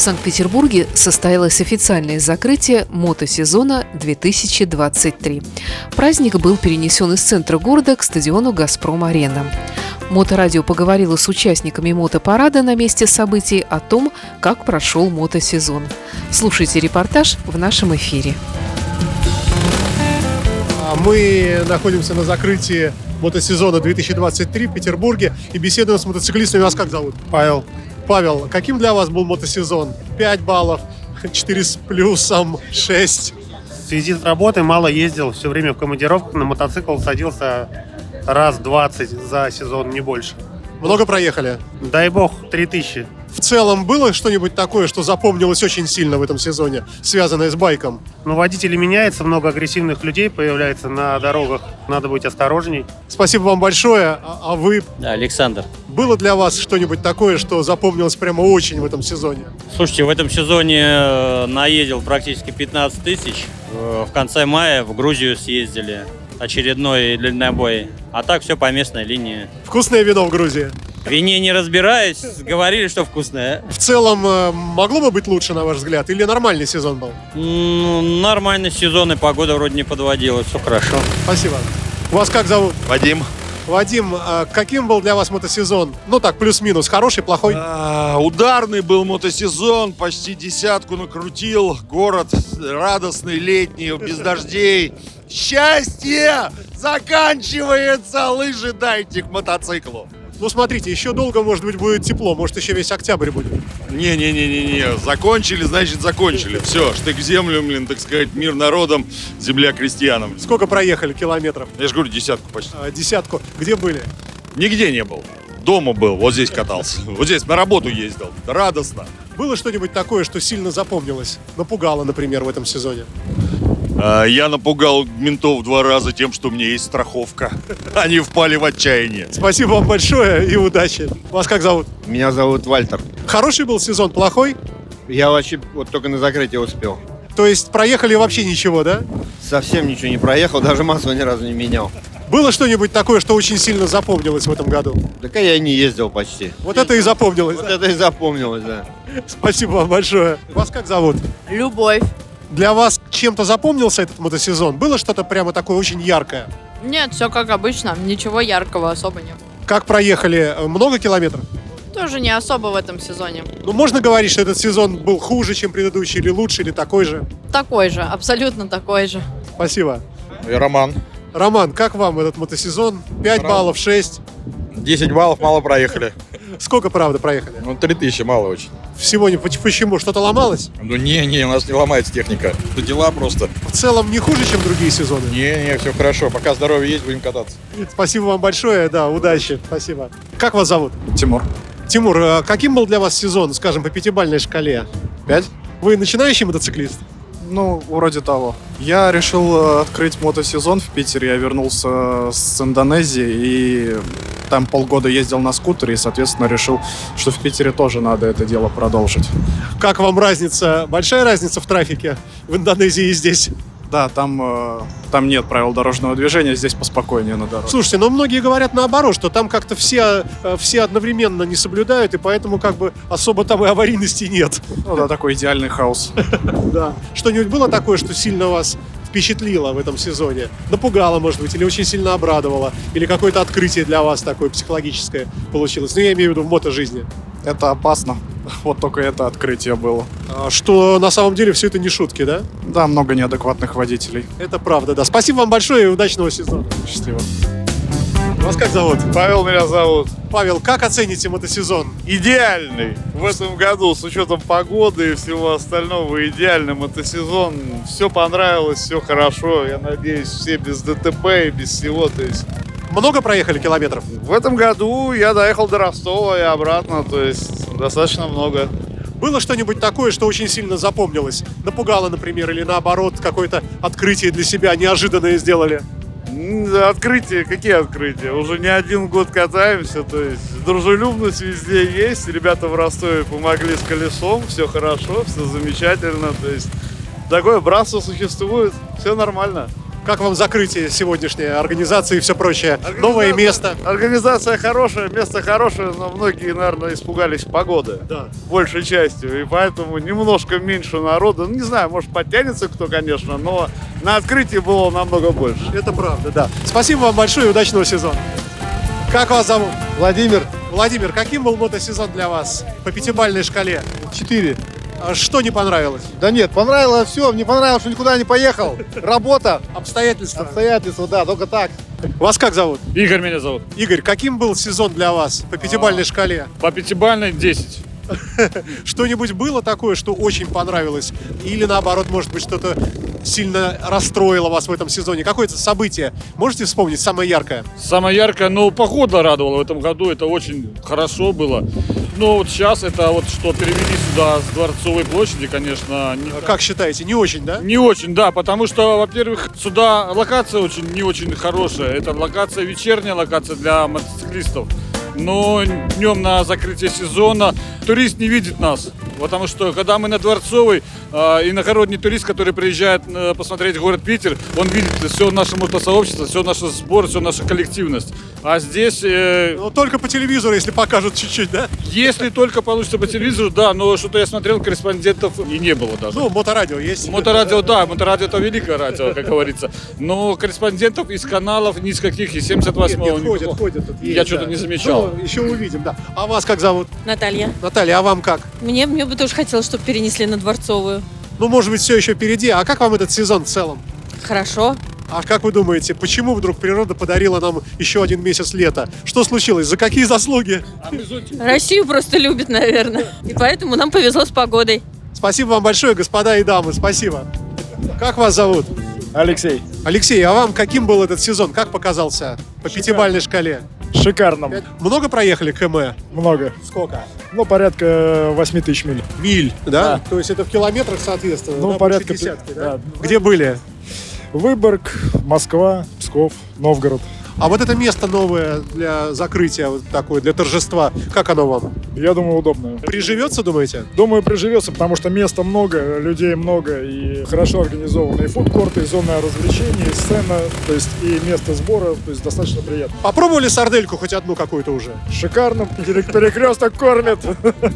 В Санкт-Петербурге состоялось официальное закрытие мотосезона 2023. Праздник был перенесен из центра города к стадиону «Газпром-арена». Моторадио поговорило с участниками мотопарада на месте событий о том, как прошел мотосезон. Слушайте репортаж в нашем эфире. А Мы находимся на закрытии мотосезона 2023 в Петербурге и беседуем с мотоциклистами. Вас как зовут? Павел. Павел, каким для вас был мотосезон? 5 баллов, 4 с плюсом, 6. В связи с работой мало ездил, все время в командировках на мотоцикл садился раз 20 за сезон, не больше. Много проехали? Дай бог, 3000. В целом было что-нибудь такое, что запомнилось очень сильно в этом сезоне, связанное с байком? Но водители меняются, много агрессивных людей появляется на дорогах. Надо быть осторожней. Спасибо вам большое. А а вы, Да, Александр. было для вас что-нибудь такое, что запомнилось прямо очень в этом сезоне? Слушайте, в этом сезоне э, наездил практически 15 тысяч. Э, В конце мая в Грузию съездили. Очередной дальнобой. А так все по местной линии. Вкусное вино в Грузии. В вине не разбираюсь, говорили, что вкусное. В целом, э, могло бы быть лучше, на ваш взгляд, или нормальный сезон был? Ну, нормальный сезон и погода вроде не подводила, все хорошо. Спасибо. Вас как зовут? Вадим. Вадим, а каким был для вас мотосезон? Ну так, плюс-минус. Хороший, плохой? А, ударный был мотосезон, почти десятку накрутил. Город радостный, летний, без дождей. Счастье! Заканчивается! Лыжи дайте к мотоциклу. Ну смотрите, еще долго, может быть, будет тепло. Может, еще весь октябрь будет. Не-не-не-не-не, закончили, значит закончили. Все, штык в землю, блин, так сказать, мир народом, земля крестьянам. Сколько проехали километров? Я же говорю, десятку почти. А, десятку. Где были? Нигде не был. Дома был, вот здесь катался. Вот здесь на работу ездил. Радостно. Было что-нибудь такое, что сильно запомнилось? Напугало, например, в этом сезоне? А, Я напугал ментов два раза тем, что у меня есть страховка. Они впали в отчаяние. Спасибо вам большое и удачи. Вас как зовут? Меня зовут Вальтер. Хороший был сезон, плохой? Я вообще вот только на закрытие успел. То есть проехали вообще ничего, да? Совсем ничего не проехал, даже масло ни разу не менял. Было что-нибудь такое, что очень сильно запомнилось в этом году? Так я и не ездил почти. Вот это и запомнилось. Вот да? это и запомнилось, да. Спасибо вам большое. Вас как зовут? Любовь. Для вас чем-то запомнился этот мотосезон? Было что-то прямо такое очень яркое? Нет, все как обычно. Ничего яркого особо не было. Как проехали? Э, Много километров? Тоже не особо в этом сезоне. Ну, можно говорить, что этот сезон был хуже, чем предыдущий, или лучше, или такой же? Такой же, абсолютно такой же. Спасибо. Я Роман. Роман, как вам этот мотосезон? 5 Роман. баллов, 6? 10 баллов мало проехали. Сколько, правда, проехали? Ну, 3000 мало очень. Всего не поч- почему? Что-то ломалось? Ну, не-не, у нас не ломается техника. Это дела просто. В целом не хуже, чем другие сезоны? Не-не, все хорошо. Пока здоровье есть, будем кататься. Спасибо вам большое, да, удачи. Спасибо. Как вас зовут? Тимур. Тимур, а каким был для вас сезон, скажем, по пятибалльной шкале? Пять? Вы начинающий мотоциклист? Ну, вроде того. Я решил э, открыть мотосезон в Питере. Я вернулся с Индонезии и там полгода ездил на скутере и, соответственно, решил, что в Питере тоже надо это дело продолжить. Как вам разница, большая разница в трафике в Индонезии и здесь? Да, там, э, там нет правил дорожного движения, здесь поспокойнее на дороге. Слушайте, но многие говорят наоборот, что там как-то все, э, все одновременно не соблюдают, и поэтому как бы особо там и аварийности нет. Ну да, такой идеальный хаос. Да. Что-нибудь было такое, что сильно вас впечатлило в этом сезоне? Напугало, может быть, или очень сильно обрадовало? Или какое-то открытие для вас такое психологическое получилось? Ну, я имею в виду в мотожизни. Это опасно. Вот только это открытие было. А, Что на самом деле все это не шутки, да? Да, много неадекватных водителей. Это правда, да. Спасибо вам большое и удачного сезона. Счастливо. Вас как зовут? Павел меня зовут. Павел, как оцените мотосезон? Идеальный. В этом году, с учетом погоды и всего остального, идеальный мотосезон. Все понравилось, все хорошо. Я надеюсь, все без ДТП и без всего. То есть Много проехали километров? в этом году я доехал до Ростова и обратно, то есть достаточно много. Было что-нибудь такое, что очень сильно запомнилось? Напугало, например, или наоборот, какое-то открытие для себя неожиданное сделали? М, Открытия, какие открытия? Уже не один год катаемся, то есть дружелюбность везде есть. Ребята в Ростове помогли с колесом, все хорошо, все замечательно. То есть такое братство существует, все нормально. Как вам закрытие сегодняшней организации и все прочее? Новое место. Организация хорошая, место хорошее, но многие, наверное, испугались погоды. Да. Большей частью. И поэтому немножко меньше народа. Ну, не знаю, может, подтянется кто, конечно, но на открытии было намного больше. Это правда, да. Спасибо вам большое и удачного сезона. Как вас зовут? Владимир, Владимир, каким был мотосезон для вас по пятибалльной шкале? 4. А Что не понравилось? Да нет, понравилось все, не понравилось, что никуда не поехал. Работа, Обстоятельства. обстоятельства, да, только так. Вас как зовут? Игорь меня зовут. Игорь, каким был сезон для вас по пятибалльной шкале? По пятибалльной 10. Что-нибудь было такое, что очень понравилось? Или наоборот, может быть, что-то сильно расстроило вас в этом сезоне? Какое-то событие можете вспомнить, самое яркое? Самое яркое, ну, погода радовала в этом году, это очень хорошо было. Но вот сейчас это вот что перевели сюда с Дворцовой площади, конечно, не, Как считаете, не очень, да? не очень, да, потому что, во-первых, сюда локация очень не очень хорошая. Это локация вечерняя локация для мотоциклистов. Но днем на закрытие сезона турист не видит нас. Потому что когда мы на Дворцовой, э, иногородний турист, который приезжает э, посмотреть город Питер, он видит все наше мотосообщество, все наш сбор, всю нашу коллективность. А здесь, э, Ну, только по телевизору, если покажут чуть-чуть, да? если только получится по телевизору, да, но что-то я смотрел, корреспондентов и не было даже. Ну, моторадио есть. Моторадио, да, моторадио это великое радио, как говорится. Но корреспондентов из каналов ни из каких, из 78-го. Нет, нет, ходят, ходят Я что-то не замечал. Ну, еще увидим, да. А вас как зовут? Наталья. Наталья, а вам как? Мне, мне бы тоже хотелось, чтобы перенесли на Дворцовую. Ну, может быть, все еще впереди. А как вам этот сезон в целом? Хорошо. А как вы думаете, почему вдруг природа подарила нам еще один месяц лета? Что случилось? За какие заслуги? Россию просто любит, наверное. И поэтому нам повезло с погодой. Спасибо вам большое, господа и дамы. Спасибо. Как вас зовут? Алексей, Алексей, а вам каким был этот сезон? Как показался по пятибалльной шкале? Шикарно. Много проехали КМ? Много. Сколько? Ну, порядка 8 тысяч миль. Миль, да? То есть это в километрах, соответственно, Ну, да, порядка десятки, да? да. Где были? Выборг, Москва, Псков, Новгород. А вот это место новое для закрытия, вот такое, для торжества, как оно вам? Я думаю, удобно. Приживется, думаете? Думаю, приживется, потому что места много, людей много и хорошо организованы и фудкорты, и зона развлечений, сцена, то есть и место сбора, то есть достаточно приятно. Попробовали сардельку хоть одну какую-то уже? Шикарно, пере- перекресток кормят.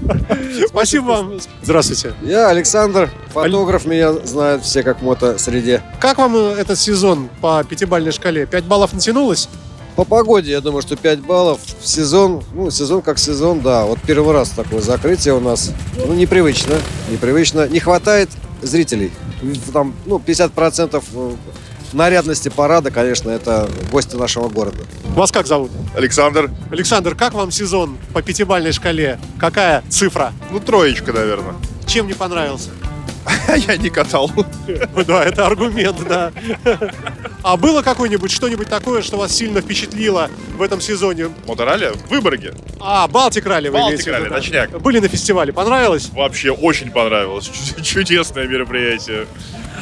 Спасибо вам. Здравствуйте. Я Александр, фотограф, меня знают все как мото-среде. Как вам э, этот сезон по пятибалльной шкале? Пять баллов натянулось? По погоде, я думаю, что 5 баллов. Сезон, ну, сезон как сезон, да. Вот первый раз такое закрытие у нас. Ну, непривычно, непривычно. Не хватает зрителей. Там, ну, 50% нарядности парада, конечно, это гости нашего города. Вас как зовут? Александр, Александр, как вам сезон по пятибалльной шкале? Какая цифра? ну троечка, наверное. Чем не понравился? Я не катал. Да, это аргумент, да. А было какое-нибудь, что-нибудь такое, что вас сильно впечатлило в этом сезоне? Моторалли в Выборге. А, Балтик ралли вы Балтик имеете в виду, ралли, да? ночняк. Были на фестивале, понравилось? Вообще очень понравилось. Чудесное мероприятие.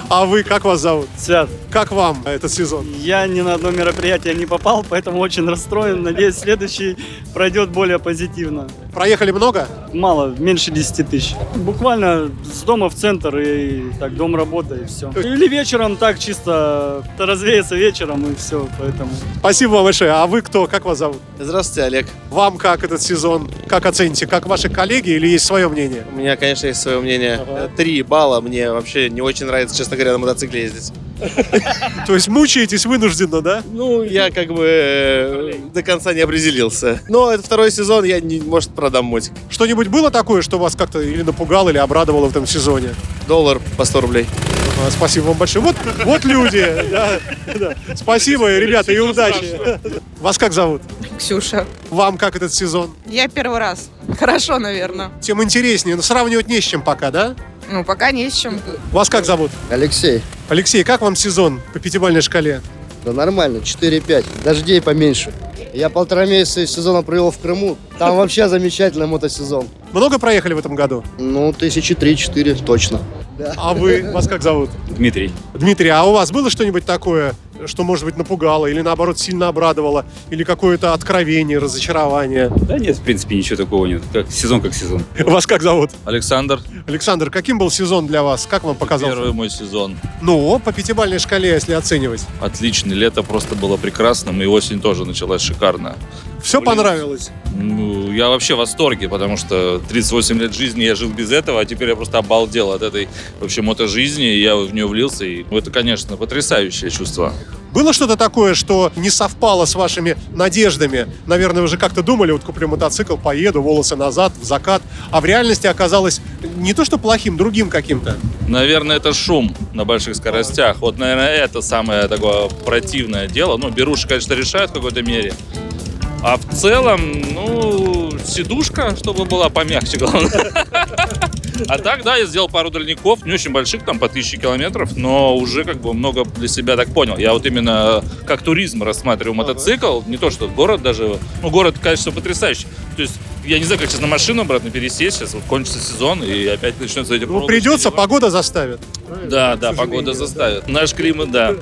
А вы, как вас зовут? Свят, Как вам этот сезон? я ни на одно мероприятие не попал, поэтому очень расстроен. Надеюсь, следующий пройдет более позитивно. Проехали много? Мало, меньше 10 тысяч. Буквально с дома в центр и так, дом, работа и все. Или вечером так чисто развеяться вечером и все, поэтому. Спасибо вам большое. А вы кто? Как вас зовут? Здравствуйте, Олег. Вам как этот сезон? Как оцените? Как ваши коллеги или есть свое мнение? У меня, конечно, есть свое мнение. Три балла. Мне вообще не очень нравится, честно говоря, на мотоцикле ездить. То есть мучаетесь вынужденно, да? Ну, я как бы э, до конца не определился. Но это второй сезон, я, не, может, продам мотик. Что-нибудь было такое, что вас как-то или напугало, или обрадовало в этом сезоне? Доллар по 100 рублей. Спасибо вам большое. Вот, вот люди. да, да. Спасибо, ребята, и удачи. Вас как зовут? Ксюша. Вам как этот сезон? Я первый раз. Хорошо, наверное. Тем интереснее. Но сравнивать не с чем пока, да? Ну, пока не с чем. Вас как зовут? Алексей. Алексей, как вам сезон по пятибалльной шкале? Да нормально, 4-5. Дождей поменьше. Я полтора месяца сезона провел в Крыму. Там вообще замечательный мотосезон. Много проехали в этом году? Ну, тысячи три-четыре точно. А вы, вас как зовут? Дмитрий. Дмитрий, а у вас было что-нибудь такое, что, может быть, напугало или, наоборот, сильно обрадовало? Или какое-то откровение, разочарование? Да нет, в принципе, ничего такого нет. Как сезон как сезон. Вас как зовут? Александр, Александр, каким был сезон для вас? Как вам показался? первый мой сезон. Ну, по пятибалльной шкале, если оценивать. Отличный, лето просто было прекрасным, и осень тоже началась шикарно. Все Блин. понравилось? Ну, я вообще в восторге, потому что 38 лет жизни я жил без этого, а теперь я просто обалдел от этой вообще мотожизни, я в нее влился, и это, конечно, потрясающее чувство. Было что-то такое, что не совпало с вашими надеждами? Наверное, вы же как-то думали, вот куплю мотоцикл, поеду, волосы назад, в закат, а в реальности оказалось не то что плохим, другим каким-то. Наверное, это шум на больших скоростях. Вот, наверное, это самое такое противное дело. Ну, беруши, конечно, решают в какой-то мере. А в целом, ну, сидушка, чтобы была помягче, главное. А так, да, я сделал пару дальников, не очень больших, там по тысяче километров, но уже как бы много для себя так понял. Я вот именно как туризм рассматриваю мотоцикл, не то что город даже. Ну, город, конечно, потрясающий. То есть я не знаю, как сейчас на машину обратно пересесть, сейчас вот кончится сезон, и опять начнется эти Ну, придется, дела. погода заставит. Да, да, погода заставит. Наш климат, да.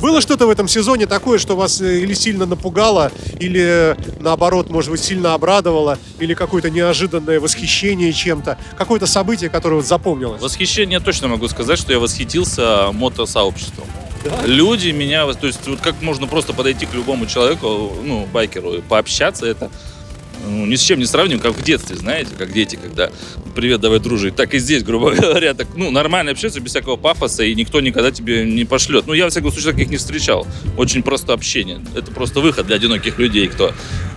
Было что-то в этом сезоне такое, что вас э, или сильно напугало, или наоборот, может быть, сильно обрадовало, или какое-то неожиданное восхищение чем-то, какое-то событие, которое вот запомнилось? Восхищение точно могу сказать, что я восхитился мотосообществом. Люди меня, то есть вот как можно просто подойти к любому человеку, ну, байкеру, и пообщаться, это ну, ни с чем не сравним, как в детстве, знаете, как дети, когда привет, давай дружить. Так и здесь, грубо говоря, так, ну, нормально общаться без всякого пафоса, и никто никогда тебе не пошлет. Ну, я, во всяком случае, таких не встречал. Очень просто общение. Это просто выход для одиноких людей, кто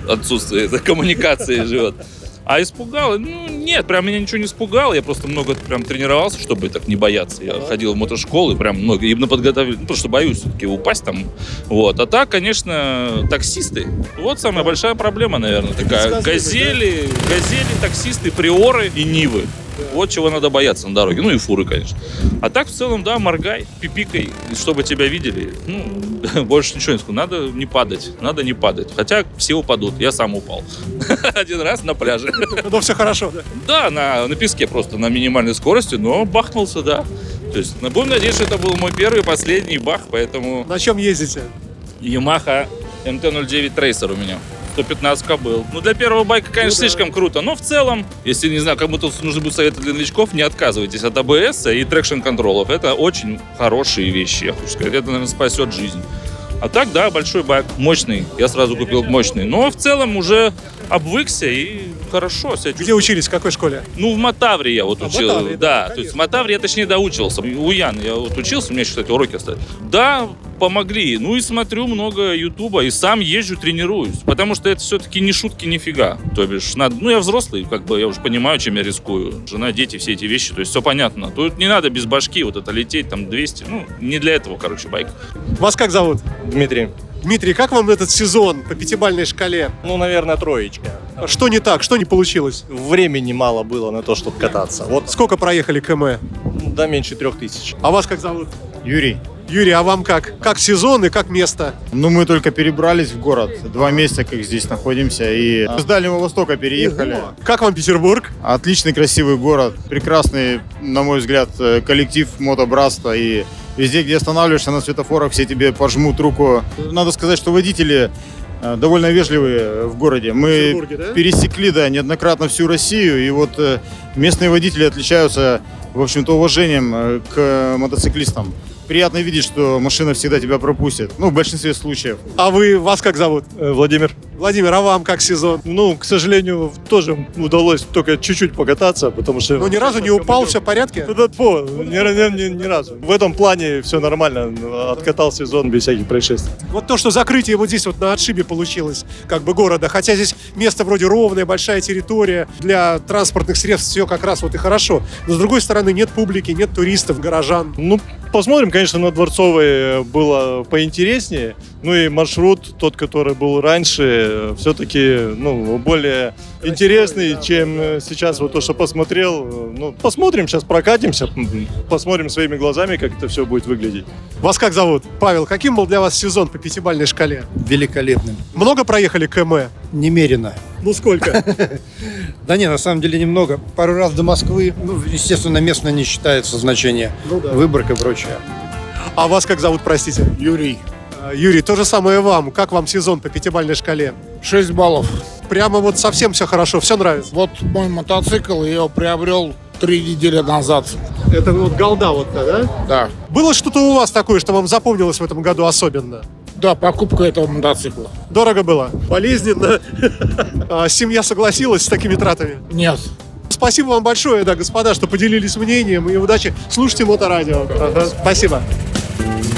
отсутствует коммуникации живет. А испугало? Ну, нет, прям меня ничего не испугало. Я просто много прям тренировался, чтобы так не бояться. Я ходил в мотошколу и прям много именно подготовил, ну, потому что боюсь все-таки упасть там. Вот. А так, конечно, таксисты. Вот самая большая проблема, наверное, такая. Газели, газели, таксисты, приоры и нивы. Вот чего надо бояться на дороге. Ну и фуры, конечно. А так, в целом, да, моргай, пипикай, чтобы тебя видели. Ну, больше ничего не скажу. Надо не падать. Надо не падать. Хотя все упадут. Я сам упал. Один раз на пляже. Но все хорошо, да? Да, на, на песке просто на минимальной скорости, но бахнулся, да. То есть, будем надеяться, что это был мой первый и последний бах, поэтому На чем ездите? Yamaha MT-09 Tracer у меня. 115 кобыл. Ну, для первого байка, конечно, слишком круто. Но в целом, если, не знаю, кому-то нужны будут советы для новичков, не отказывайтесь от АБС и traction control ов. Это очень хорошие вещи, я хочу сказать. Это, наверное, спасет жизнь. А так, да, большой байк, мощный. Я сразу купил мощный. Но в целом уже обвыкся и хорошо себя. Где учились, в какой школе? Ну, в Матавре я вот А, учил. Матавре, да, да, то есть в Матавре я точнее доучивался. У Яны я вот учился, у меня еще, кстати, уроки остались. Да, помогли. Ну и смотрю много Ютуба, и сам езжу, тренируюсь. Потому что это все-таки не шутки нифига. То бишь, надо, ну я взрослый, как бы я уже понимаю, чем я рискую. Жена, дети, все эти вещи, то есть все понятно. Тут не надо без башки вот это лететь, там 200, ну не для этого, короче, байк. Вас как зовут? Дмитрий. Дмитрий, как вам этот сезон по пятибалльной шкале? Ну, наверное, троечка. Что не так, что не получилось? Времени мало было на то, чтобы кататься. Вот Сколько проехали км? да меньше трех тысяч. А вас как зовут? Юрий. Юрий, а вам как? Как сезон и как место? Ну, мы только перебрались в город. Два месяца, как здесь находимся. И с Дальнего Востока переехали. Ого. Как вам Петербург? Отличный, красивый город. Прекрасный, на мой взгляд, э, коллектив мотобратства. И везде, где останавливаешься на светофорах, все тебе пожмут руку. Надо сказать, что водители э, довольно вежливые в городе. Мы да? пересекли, да, неоднократно всю Россию. И вот э, местные водители отличаются, в общем-то, уважением к мотоциклистам. Приятно видеть, что машина всегда тебя пропустит. Ну, в большинстве случаев. А вы, вас как зовут? Владимир. Владимир, а вам как сезон? Ну, к сожалению, тоже удалось только чуть-чуть покататься, потому что... Ну, ни разу не упал, все в порядке? Да, фу, ни, ни- ни- ни разу. В этом плане все нормально. Откатал сезон без всяких происшествий. Вот то, что закрытие вот здесь вот на отшибе получилось, как бы города, хотя здесь место вроде ровное, большая территория, для транспортных средств все как раз вот и хорошо. Но с другой стороны нет публики, нет туристов, горожан. Ну, посмотрим, конечно, на Дворцовой было поинтереснее. Ну и маршрут, тот, который был раньше, все-таки ну, более интересный, чем э, сейчас вот то, что посмотрел. Ну, посмотрим, сейчас прокатимся, посмотрим своими глазами, как это все будет выглядеть. Вас как зовут? Павел, каким был для вас сезон по пятибалльной шкале? Великолепным. Много проехали км? Немерено. Ну сколько? Да не, на самом деле немного. Пару раз до Москвы. Ну, естественно, местно не считается значение. Ну да. Выборка и прочее. А вас как зовут, простите? Юрий. А, Юрий, то же самое вам. Как вам сезон по пятибалльной шкале? 6 баллов. Прямо вот совсем все хорошо, все нравится. Вот мой мотоцикл, я его приобрел три недели назад. Это вот голда вот да? Да. Было что-то у вас такое, что вам запомнилось в этом году особенно? Да, покупка этого мотоцикла. Дорого было? Болезненно? А Семья согласилась с такими тратами? Нет. Спасибо вам большое, да, господа, что поделились мнением и удачи. Слушайте Моторадио. Ага, Спасибо. Thank you.